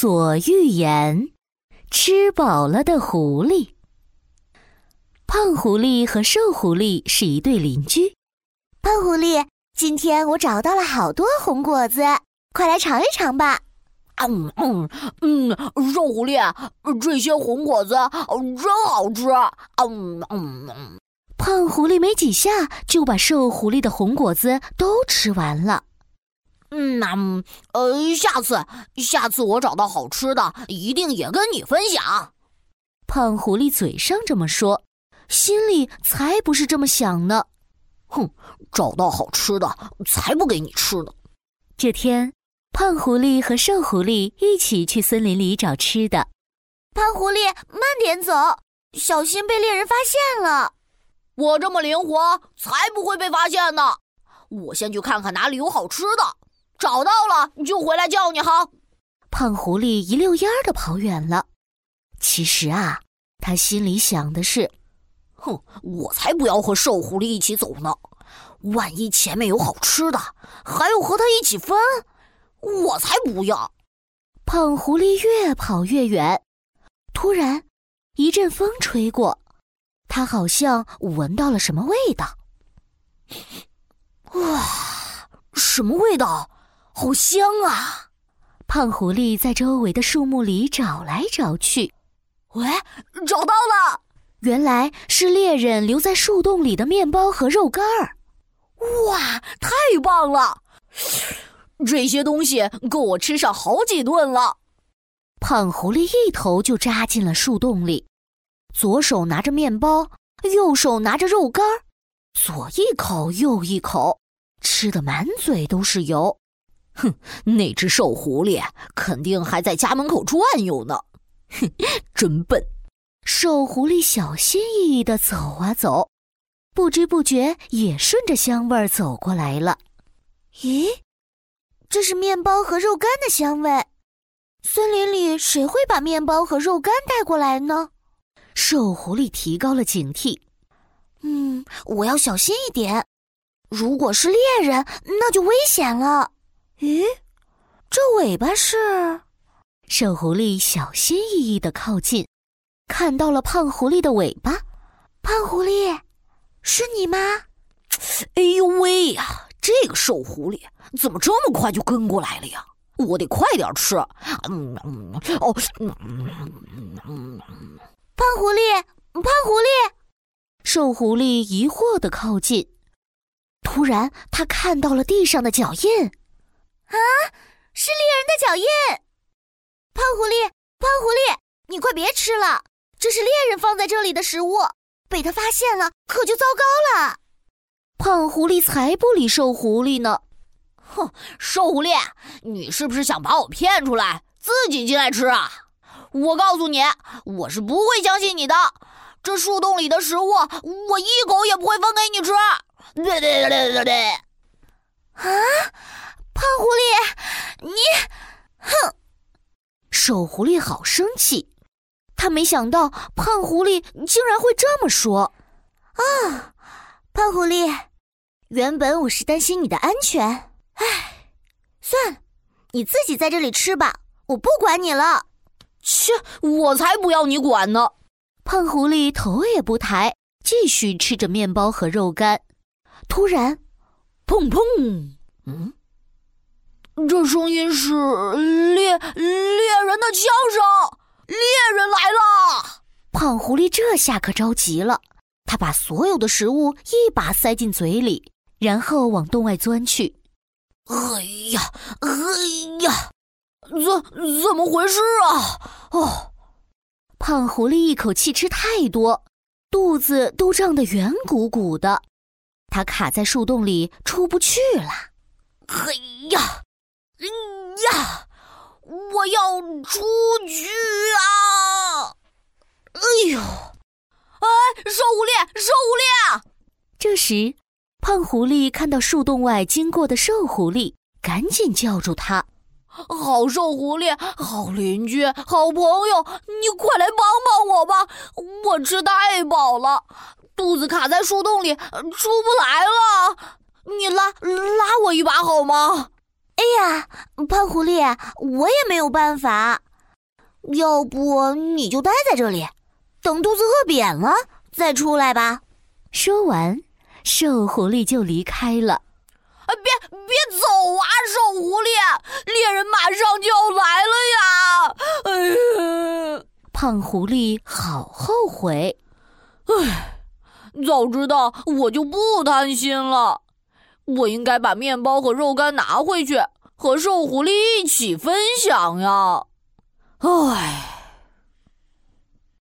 索欲言，吃饱了的狐狸。胖狐狸和瘦狐狸是一对邻居。胖狐狸，今天我找到了好多红果子，快来尝一尝吧。嗯嗯嗯，瘦狐狸，这些红果子真好吃。嗯嗯嗯，胖狐狸没几下就把瘦狐狸的红果子都吃完了。嗯，那呃，下次下次我找到好吃的，一定也跟你分享。胖狐狸嘴上这么说，心里才不是这么想呢。哼，找到好吃的才不给你吃呢。这天，胖狐狸和瘦狐狸一起去森林里找吃的。胖狐狸，慢点走，小心被猎人发现了。我这么灵活，才不会被发现呢。我先去看看哪里有好吃的。找到了你就回来叫你哈。胖狐狸一溜烟儿的跑远了。其实啊，他心里想的是：哼，我才不要和瘦狐狸一起走呢。万一前面有好吃的，还要和他一起分，我才不要。胖狐狸越跑越远，突然一阵风吹过，他好像闻到了什么味道。哇，什么味道？好香啊！胖狐狸在周围的树木里找来找去，喂，找到了！原来是猎人留在树洞里的面包和肉干儿。哇，太棒了！这些东西够我吃上好几顿了。胖狐狸一头就扎进了树洞里，左手拿着面包，右手拿着肉干儿，左一口右一口，吃的满嘴都是油。哼，那只瘦狐狸肯定还在家门口转悠呢。哼，真笨！瘦狐狸小心翼翼的走啊走，不知不觉也顺着香味儿走过来了。咦，这是面包和肉干的香味。森林里谁会把面包和肉干带过来呢？瘦狐狸提高了警惕。嗯，我要小心一点。如果是猎人，那就危险了。咦，这尾巴是？瘦狐狸小心翼翼的靠近，看到了胖狐狸的尾巴。胖狐狸，是你吗？哎呦喂呀，这个瘦狐狸怎么这么快就跟过来了呀？我得快点吃。嗯嗯哦嗯嗯嗯。胖狐狸，胖狐狸，瘦狐狸疑惑的靠近，突然他看到了地上的脚印。啊！是猎人的脚印，胖狐狸，胖狐狸，你快别吃了，这是猎人放在这里的食物，被他发现了可就糟糕了。胖狐狸才不理瘦狐狸呢，哼，瘦狐狸，你是不是想把我骗出来，自己进来吃啊？我告诉你，我是不会相信你的，这树洞里的食物，我一口也不会分给你吃。对对对对对，啊！胖狐狸，你，哼！瘦狐狸好生气，他没想到胖狐狸竟然会这么说。啊，胖狐狸，原本我是担心你的安全，唉，算了，你自己在这里吃吧，我不管你了。切，我才不要你管呢！胖狐狸头也不抬，继续吃着面包和肉干。突然，砰砰，嗯。这声音是猎猎人的枪声，猎人来了！胖狐狸这下可着急了，他把所有的食物一把塞进嘴里，然后往洞外钻去。哎呀，哎呀，怎怎么回事啊？哦，胖狐狸一口气吃太多，肚子都胀得圆鼓鼓的，它卡在树洞里出不去了。哎呀！呀！我要出去啊！哎呦！哎，瘦狐狸，瘦狐狸！这时，胖狐狸看到树洞外经过的瘦狐狸，赶紧叫住他：“好瘦狐狸，好邻居，好朋友，你快来帮帮我吧！我吃太饱了，肚子卡在树洞里，出不来了。你拉拉我一把好吗？”哎呀，胖狐狸，我也没有办法。要不你就待在这里，等肚子饿扁了再出来吧。说完，瘦狐狸就离开了。啊，别别走啊，瘦狐狸！猎人马上就要来了呀！哎呀，胖狐狸好后悔。唉，早知道我就不贪心了。我应该把面包和肉干拿回去，和瘦狐狸一起分享呀。唉。